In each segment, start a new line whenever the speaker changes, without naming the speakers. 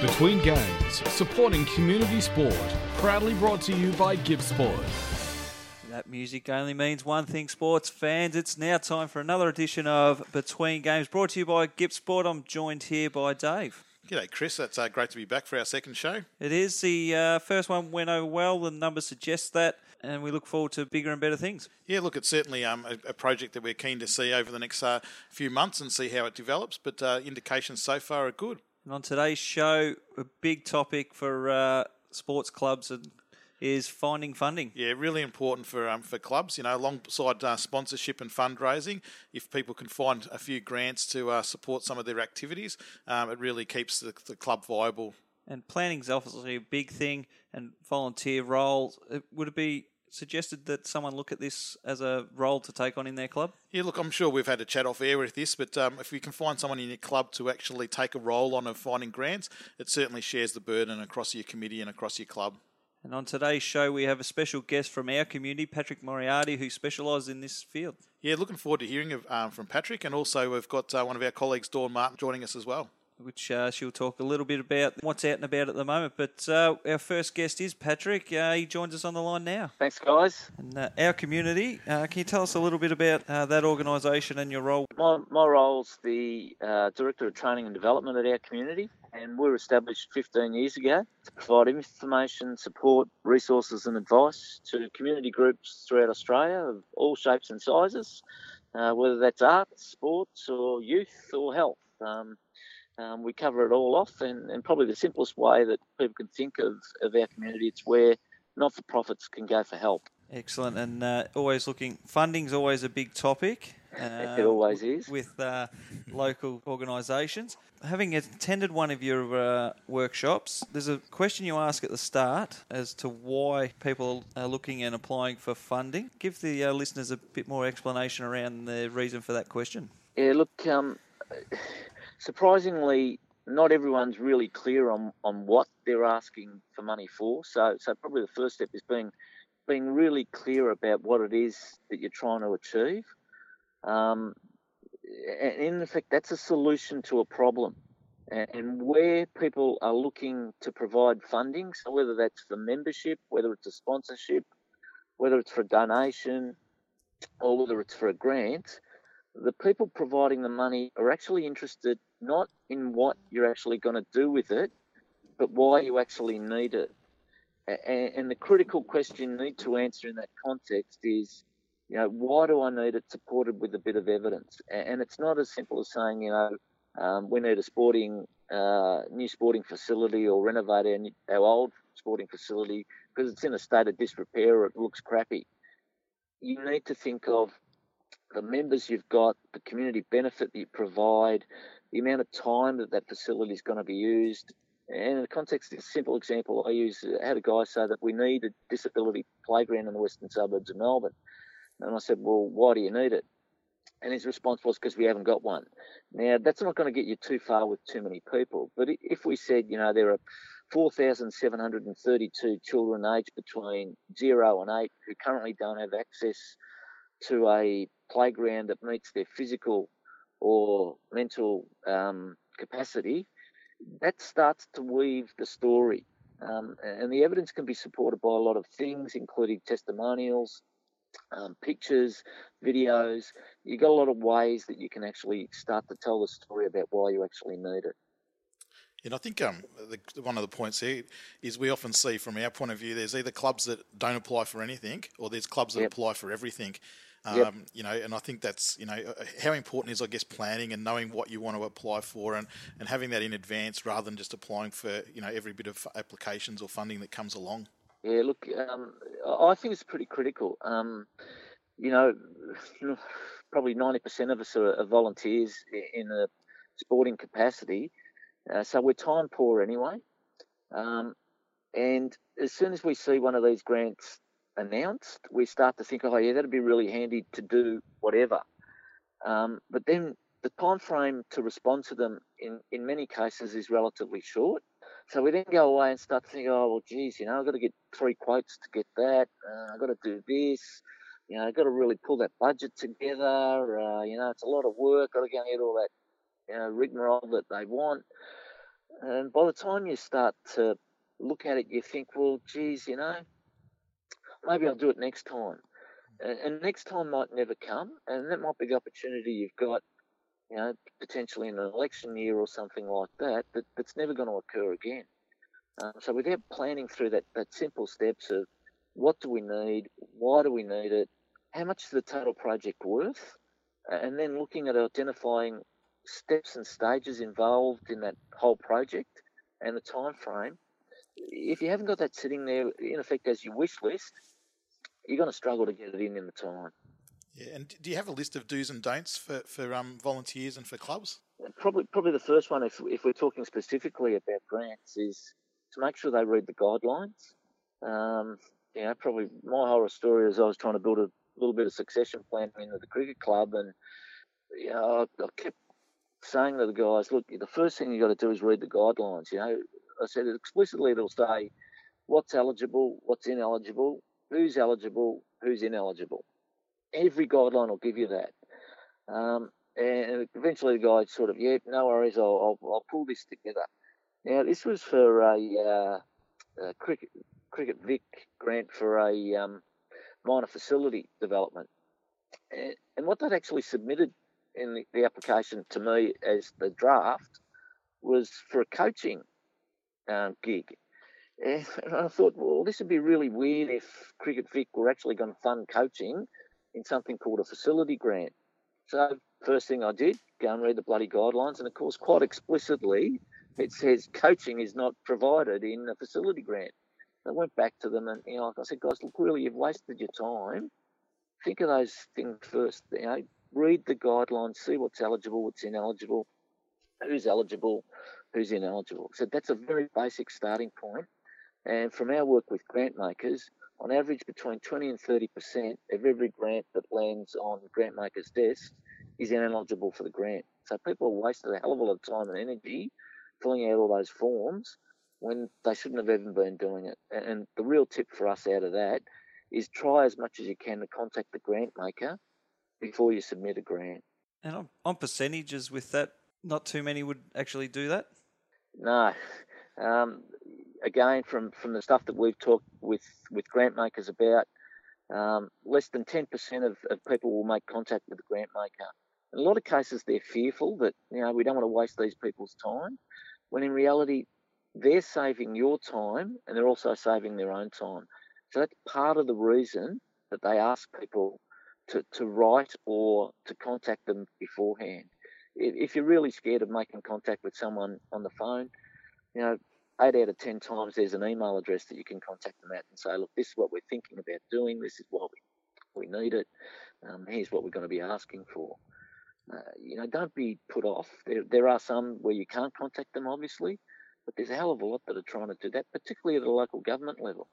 Between Games, supporting community sport. Proudly brought to you by GippSport.
That music only means one thing, sports fans. It's now time for another edition of Between Games, brought to you by GippSport. I'm joined here by Dave.
G'day, Chris. That's uh, great to be back for our second show.
It is the uh, first one went over well. The numbers suggest that, and we look forward to bigger and better things.
Yeah, look, it's certainly um, a, a, project that we're keen to see over the next uh, few months and see how it develops. But uh, indications so far are good.
And on today's show, a big topic for uh, sports clubs and is finding funding.
Yeah, really important for um, for clubs. You know, alongside uh, sponsorship and fundraising, if people can find a few grants to uh, support some of their activities, um, it really keeps the, the club viable.
And planning is obviously a big thing, and volunteer roles. Would it be suggested that someone look at this as a role to take on in their club?
Yeah, look, I'm sure we've had a chat off air with this, but um, if we can find someone in your club to actually take a role on of finding grants, it certainly shares the burden across your committee and across your club.
And on today's show, we have a special guest from our community, Patrick Moriarty, who specialises in this field.
Yeah, looking forward to hearing of, um, from Patrick, and also we've got uh, one of our colleagues, Dawn Martin, joining us as well
which uh, she'll talk a little bit about what's out and about at the moment. But uh, our first guest is Patrick. Uh, he joins us on the line now.
Thanks, guys.
And uh, our community, uh, can you tell us a little bit about uh, that organisation and your role?
My, my role's the Director of Training and Development at our community. And we were established 15 years ago to provide information, support, resources, and advice to community groups throughout Australia of all shapes and sizes, whether that's arts, sports, or youth, or health. Um, um, we cover it all off, and, and, probably the simplest way that people can think of, of our community, it's where not for profits can go for help.
Excellent, and uh, always looking, funding's always a big topic.
Uh, it always is.
With uh, local organisations. Having attended one of your uh, workshops, there's a question you ask at the start as to why people are looking and applying for funding. Give the uh, listeners a bit more explanation around the reason for that question.
Yeah, look, um, surprisingly, not everyone's really clear on, on what they're asking for money for. So, so probably the first step is being being really clear about what it is that you're trying to achieve. Um, and in effect, that's a solution to a problem. And where people are looking to provide funding, so whether that's for membership, whether it's a sponsorship, whether it's for a donation, or whether it's for a grant, the people providing the money are actually interested not in what you're actually going to do with it, but why you actually need it. And, the critical question you need to answer in that context is, you know, why do I need it supported with a bit of evidence? And it's not as simple as saying, you know, um, we need a sporting uh, new sporting facility or renovate our, our old sporting facility because it's in a state of disrepair or it looks crappy. You need to think of the members you've got, the community benefit that you provide, the amount of time that that facility is going to be used. And in the context of a simple example, I use I had a guy say that we need a disability playground in the western suburbs of Melbourne. And I said, well, why do you need it? And his response was, because we haven't got one. Now, that's not going to get you too far with too many people. But if we said, you know, there are 4,732 children aged between zero and eight who currently don't have access to a playground that meets their physical or mental um, capacity, that starts to weave the story. Um, and the evidence can be supported by a lot of things, including testimonials, um, pictures, videos. You've got a lot of ways that you can actually start to tell the story about why you actually need it.
And I think um, the, one of the points here is we often see from our point of view, there's either clubs that don't apply for anything, or there's clubs that yep. apply for everything. Um, yep. You know, and I think that's you know uh, how important is I guess planning and knowing what you want to apply for and, and having that in advance rather than just applying for you know every bit of applications or funding that comes along.
Yeah, look, um, I think it's pretty critical. Um, you know, probably ninety percent of us are, are, volunteers in a sporting capacity, uh, so we're time poor anyway. Um, and as soon as we see one of these grants announced, we start to think, oh yeah, that'd be really handy to do whatever. Um, but then the time frame to respond to them in, in many cases is relatively short. So we then go away and start to think, oh well, geez, you know, I've got to get three quotes to get that. Uh, I've got to do this. You know, I've got to really pull that budget together. Uh, you know, it's a lot of work. I've Got to go get all that, you know, rigmarole that they want. And by the time you start to look at it, you think, well, geez, you know, maybe I'll do it next time. And, and next time might never come, and that might be the opportunity you've got, you know, potentially in an election year or something like that, that that's never going to occur again. Um, so without planning through that, that simple steps of what do we need, why do we need it, how much is the total project worth, and then looking at identifying steps and stages involved in that whole project and the time frame. If you haven't got that sitting there in effect as your wish list, you're going to struggle to get it in in the time.
Yeah, and do you have a list of do's and don'ts for, for um, volunteers and for clubs?
Probably, probably the first one, if, if we're talking specifically about grants, is to make sure they read the guidelines. Um, you know, probably my horror story is I was trying to build a little bit of succession plan into the cricket club, and you know, I, I kept saying to the guys, look, the first thing you got to do is read the guidelines. You know, I said explicitly it'll say what's eligible, what's ineligible, who's eligible, who's ineligible. Every guideline will give you that. Um, and eventually the guy sort of, yeah, no worries, I'll, I'll, I'll pull this together. Now, this was for a, uh, a cricket, cricket Vic grant for a um, minor facility development. And, what they'd actually submitted in the, the, application to me as the draft was for a coaching um, gig. And I thought, well, this would be really weird if Cricket Vic were actually going to fund coaching in something called a facility grant. So, first thing I did, go and read the bloody guidelines. And of course, quite explicitly, it says coaching is not provided in a facility grant. I went back to them and, you know, like I said, guys, look, really, you've wasted your time. Think of those things first. You know, read the guidelines, see what's eligible, what's ineligible, who's eligible, who's ineligible. So that's a very basic starting point. And from our work with grant makers, on average, between 20 and 30% of every grant that lands on grant makers' desks is ineligible for the grant. So people are wasting a hell of a lot of time and energy filling out all those forms when they shouldn't have even been doing it. And the real tip for us out of that is try as much as you can to contact the grant maker before you submit a grant.
And on, on percentages with that, not too many would actually do that?
No. Um, again, from, from the stuff that we've talked with, with grant makers about, um, less than 10% of, of people will make contact with the grant maker. In a lot of cases, they're fearful that, you know, we don't want to waste these people's time, when in reality, they're saving your time and they're also saving their own time. So that's part of the reason that they ask people to, to write or to contact them beforehand. If you're really scared of making contact with someone on the phone, you know, eight out of ten times there's an email address that you can contact them at and say, look, this is what we're thinking about doing. This is why we, we need it. Um, here's what we're going to be asking for. Uh, you know, don't be put off. There, there are some where you can't contact them, obviously, but there's a hell of a lot that are trying to do that, particularly at a local government level.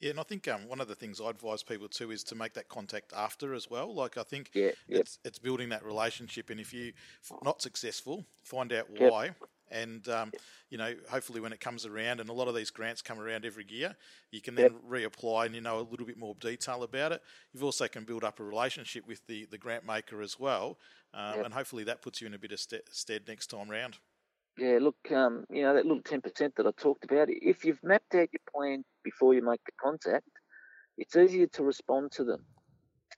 Yeah, and I think um, one of the things I advise people too is to make that contact after as well. Like I think
yeah, yep.
it's it's building that relationship, and if you're not successful, find out why, yep. And um, you know hopefully when it comes around, and a lot of these grants come around every year, you can then yep. reapply and you know a little bit more detail about it. You've also can build up a relationship with the the grant maker as well, um, and hopefully that puts you in a bit of stead next time round.
Yeah, look, um, you know, that little 10% that I talked about, if you've mapped out your plan before you make the contact, it's easier to respond to them.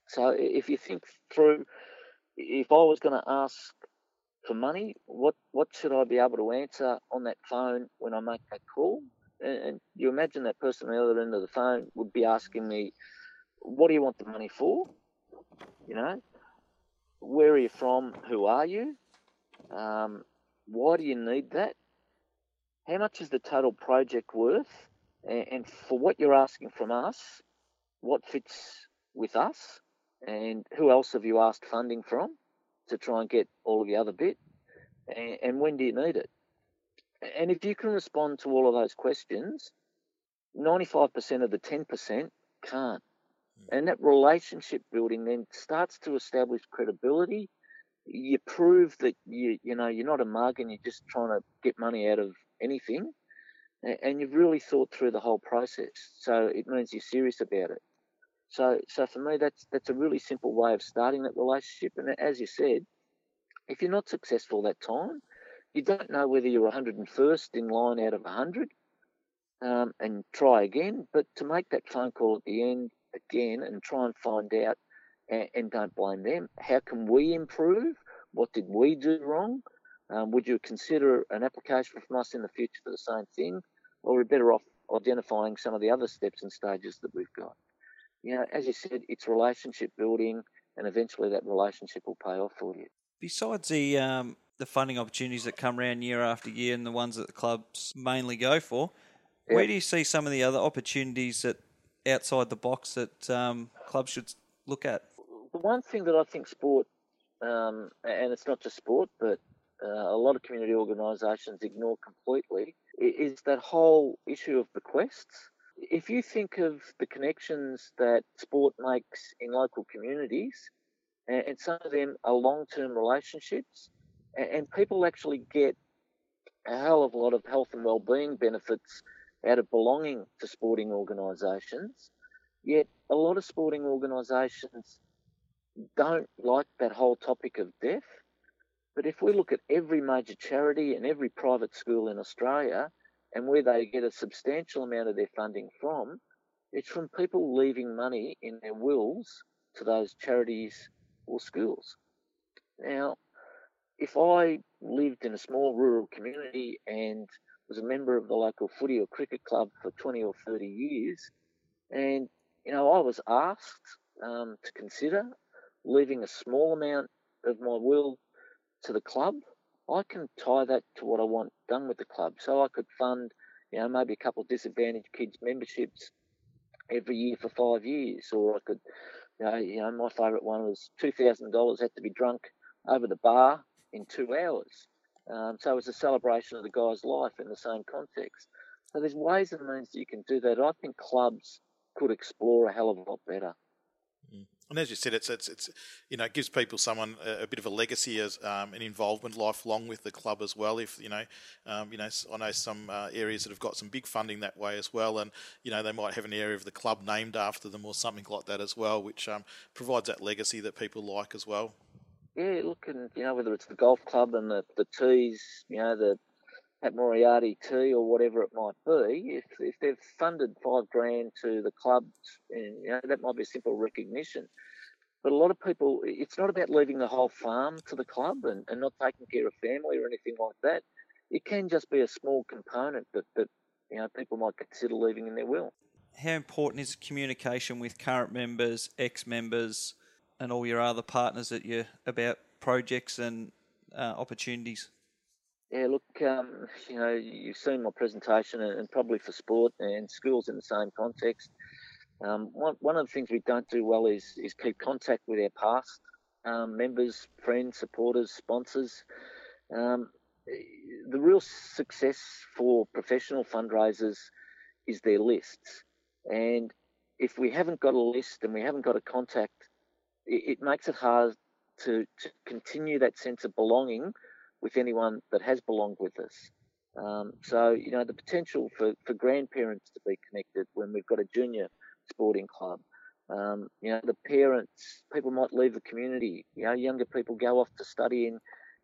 So if you think through, if I was going to ask for money, what, what should I be able to answer on that phone when I make that call? And, and you imagine that person on the other end of the phone would be asking me, what do you want the money for? You know, where are you from? Who are you? Um, why do you need that? How much is the total project worth? And for what you're asking from us, what fits with us? And who else have you asked funding from to try and get all of the other bit? And when do you need it? And if you can respond to all of those questions, 95% of the 10% can't. Hmm. And that relationship building then starts to establish credibility you prove that you you know you're not a mug and you're just trying to get money out of anything, and you've really thought through the whole process. So it means you're serious about it. So, so for me, that's that's a really simple way of starting that relationship. And as you said, if you're not successful that time, you don't know whether you're 101st in line out of 100, um, and try again. But to make that phone call at the end again and try and find out, and, and don't blame them. How can we improve? What did we do wrong? Um, would you consider an application from us in the future for the same thing, or we're we better off identifying some of the other steps and stages that we've got? You know, as you said, it's relationship building, and eventually that relationship will pay off for you.
Besides the um, the funding opportunities that come around year after year, and the ones that the clubs mainly go for, yep. where do you see some of the other opportunities that outside the box that um, clubs should look at?
The one thing that I think sport, um, and it's not just sport, but uh, a lot of community organisations ignore completely, is that whole issue of bequests if you think of the connections that sport makes in local communities, and, some of them are long term relationships, and, people actually get a hell of a lot of health and well-being benefits out of belonging to sporting organisations. Yet a lot of sporting organisations don't like that whole topic of death. But if we look at every major charity and every private school in Australia, and where they get a substantial amount of their funding from, it's from people leaving money in their wills to those charities or schools. Now, if I lived in a small rural community and was a member of the local footy or cricket club for 20 or 30 years, and you know I was asked um, to consider leaving a small amount of my will to the club I can tie that to what I want done with the club. So I could fund, you know, maybe a couple of disadvantaged kids memberships every year for five years, or I could, you know, you know my favourite one was two thousand dollars had to be drunk over the bar in two hours. Um, so it was a celebration of the guy's life in the same context. So there's ways and means that you can do that. I think clubs could explore a hell of a lot better.
And as you said, it's it's, it's you know it gives people someone a, a bit of a legacy as um, an involvement lifelong with the club as well. If you know, um, you know, I know some uh, areas that have got some big funding that way as well, and you know they might have an area of the club named after them or something like that as well, which um, provides that legacy that people like as well.
Yeah, look, and you know whether it's the golf club and the the tees, you know the at Moriarty Tee or whatever it might be, if if they've funded five grand to the clubs, and you know that might be simple recognition. But a lot of people, it's not about leaving the whole farm to the club and, and not taking care of family or anything like that. It can just be a small component that, that you know people might consider leaving in their will.
How important is communication with current members, ex-members, and all your other partners that you about projects and uh, opportunities?
Yeah, look, um, you know, you've seen my presentation, and probably for sport and schools in the same context. Um, one, one of the things we don't do well is is keep contact with our past um, members, friends, supporters, sponsors. Um, the real success for professional fundraisers is their lists, and if we haven't got a list and we haven't got a contact, it, it makes it hard to, to continue that sense of belonging with anyone that has belonged with us. Um, so, you know, the potential for, for grandparents to be connected when we've got a junior sporting club. Um, you know, the parents, people might leave the community. You know, younger people go off to study in,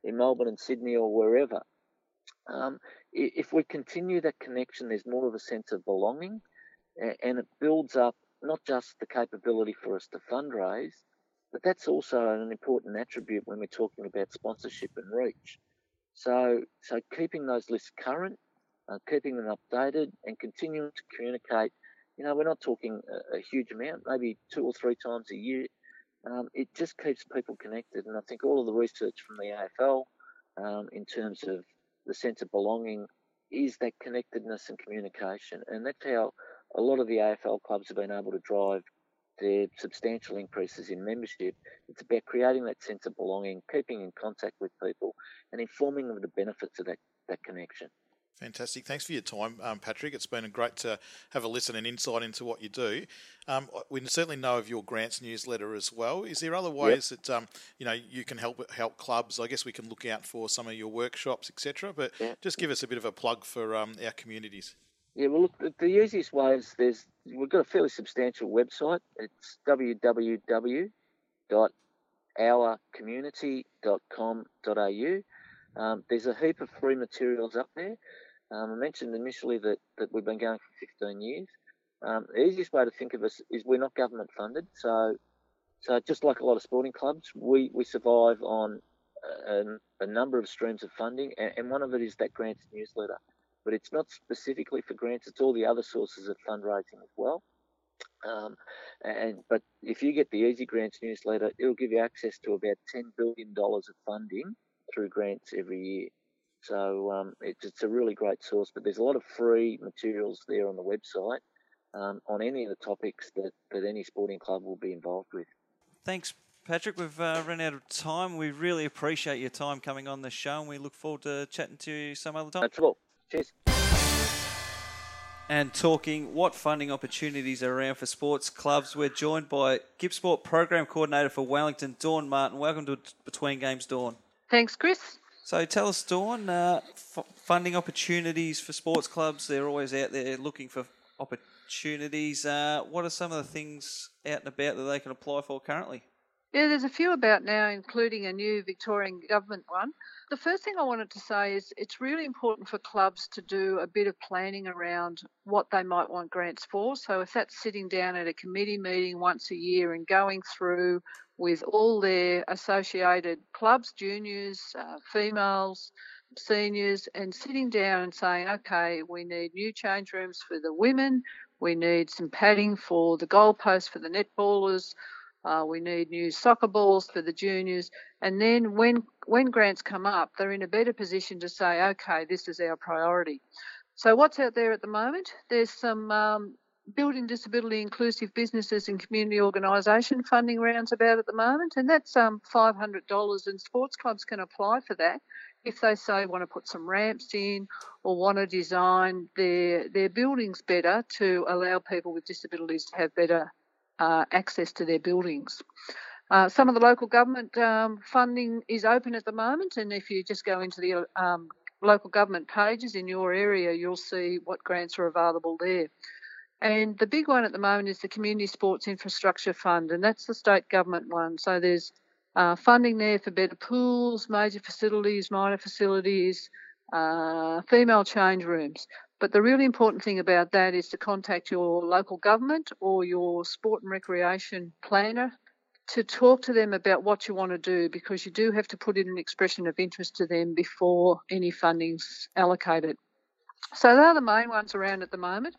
in Melbourne and Sydney or wherever. Um, if we continue that connection, there's more of a sense of belonging and it builds up not just the capability for us to fundraise, but that's also an important attribute when we're talking about sponsorship and reach. So, so keeping those lists current, uh, keeping them updated, and continuing to communicate. You know, we're not talking a, a huge amount, maybe two or three times a year. Um, it just keeps people connected, and I think all of the research from the AFL, um, in terms of the sense of belonging, is that connectedness and communication, and that's how a lot of the AFL clubs have been able to drive their substantial increases in membership. It's about creating that sense of belonging, keeping in contact with people, and informing them of the benefits of that, that connection.
Fantastic. Thanks for your time, um, Patrick. It's been great to have a listen and insight into what you do. Um, we certainly know of your grants newsletter as well. Is there other ways yep. that um, you know you can help help clubs? I guess we can look out for some of your workshops, etc. But yep. just give us a bit of a plug for um, our communities.
Yeah, well, look, the easiest way is there's we've got a fairly substantial website. It's www.ourcommunity.com.au. Um, there's a heap of free materials up there. Um, I mentioned initially that, that we've been going for 15 years. Um, the easiest way to think of us is we're not government funded. So, so just like a lot of sporting clubs, we, we survive on a, a number of streams of funding, and, and, one of it is that grants newsletter. But it's not specifically for grants; it's all the other sources of fundraising as well. Um, and but if you get the Easy Grants newsletter, it'll give you access to about ten billion dollars of funding through grants every year. So um, it's, it's a really great source. But there's a lot of free materials there on the website um, on any of the topics that, that any sporting club will be involved with.
Thanks, Patrick. We've uh, run out of time. We really appreciate your time coming on the show, and we look forward to chatting to you some other time.
That's all. Cheers.
And talking what funding opportunities are around for sports clubs, we're joined by GippSport Program Coordinator for Wellington, Dawn Martin. Welcome to Between Games, Dawn.
Thanks, Chris.
So tell us, Dawn, uh, f- funding opportunities for sports clubs. They're always out there looking for opportunities opportunities. Uh, what are some of the things out and about that they can apply for currently?
Yeah, there's a few about now, including a new Victorian government one. The first thing I wanted to say is it's really important for clubs to do a bit of planning around what they might want grants for. So if that's sitting down at a committee meeting once a year and going through with all their associated clubs, juniors, uh, females, seniors, and sitting down and saying, okay, we need new change rooms for the women, we need some padding for the goalposts for the netballers. Uh, we need new soccer balls for the juniors. And then when when grants come up, they're in a better position to say, okay, this is our priority. So what's out there at the moment? There's some um, building disability inclusive businesses and community organisation funding rounds about at the moment, and that's um, $500, and sports clubs can apply for that if they say want to put some ramps in or want to design their their buildings better to allow people with disabilities to have better uh, access to their buildings. Uh, some of the local government um, funding is open at the moment, and if you just go into the um, local government pages in your area, you'll see what grants are available there. And the big one at the moment is the Community Sports Infrastructure Fund, and that's the state government one. So there's uh, funding there for better pools, major facilities, minor facilities, uh, female change rooms. But the really important thing about that is to contact your local government or your sport and recreation planner to talk to them about what you want to do because you do have to put in an expression of interest to them before any funding's allocated. So they're the main ones around at the moment.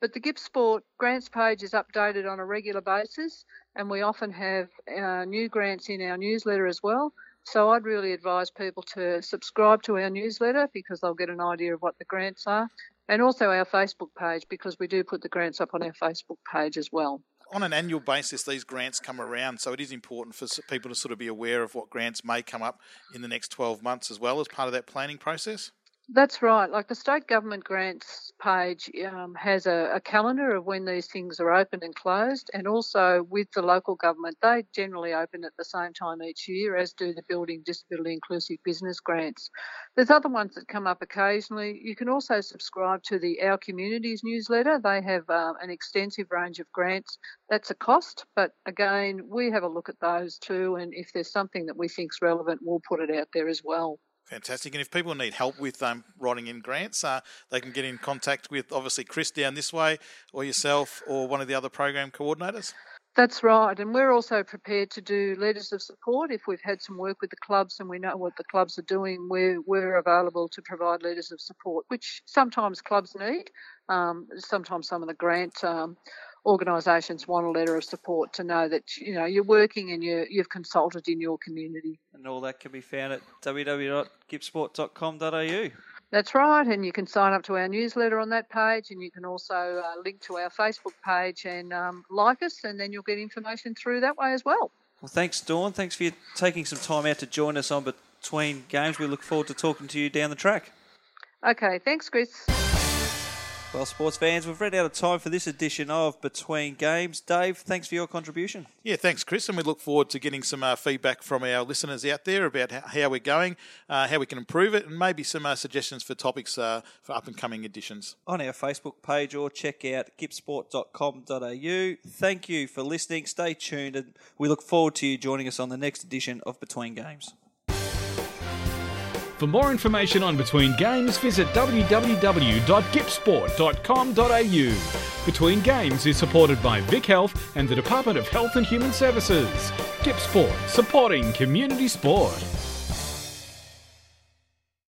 But the GippSport grants page is updated on a regular basis, and we often have uh, new grants in our newsletter as well. So I'd really advise people to subscribe to our newsletter because they'll get an idea of what the grants are, and also our Facebook page because we do put the grants up on our Facebook page as well.
On an annual basis, these grants come around, so it is important for people to sort of be aware of what grants may come up in the next 12 months as well as part of that planning process.
That's right. Like the state government grants page um, has a, a, calendar of when these things are open and closed, and also with the local government, they generally open at the same time each year, as do the Building Disability Inclusive Business grants. There's other ones that come up occasionally. You can also subscribe to the Our Communities newsletter. They have uh, an extensive range of grants. That's a cost, but again, we have a look at those too, and if there's something that we think is relevant, we'll put it out there as well.
Fantastic. And if people need help with um, writing in grants, uh, they can get in contact with obviously Chris down this way, or yourself, or one of the other program coordinators.
That's right, and we're also prepared to do letters of support if we've had some work with the clubs and we know what the clubs are doing. We're we're available to provide letters of support, which sometimes clubs need. Um, sometimes some of the grant um, organisations want a letter of support to know that you know you're working and you you've consulted in your community.
And all that can be found at www.gippsport.com.au.
That's right, and you can sign up to our newsletter on that page, and you can also uh, link to our Facebook page and um, like us, and then you'll get information through that way as well.
Well, thanks, Dawn. Thanks for taking some time out to join us on Between Games. We look forward to talking to you down the track.
Okay, thanks, Chris.
Well, sports fans, we've run out of time for this edition of Between Games. Dave, thanks for your contribution.
Yeah, thanks, Chris, and we look forward to getting some uh, feedback from our listeners out there about how we're going, uh, how we can improve it, and maybe some uh, suggestions for topics uh, for up and coming editions.
On our Facebook page or check out gippsport.com.au. Thank you for listening. Stay tuned, and we look forward to you joining us on the next edition of Between Games.
For more information on Between Games, visit www.gippsport.com.au. Between Games is supported by VicHealth and the Department of Health and Human Services. GippSport, supporting community sport.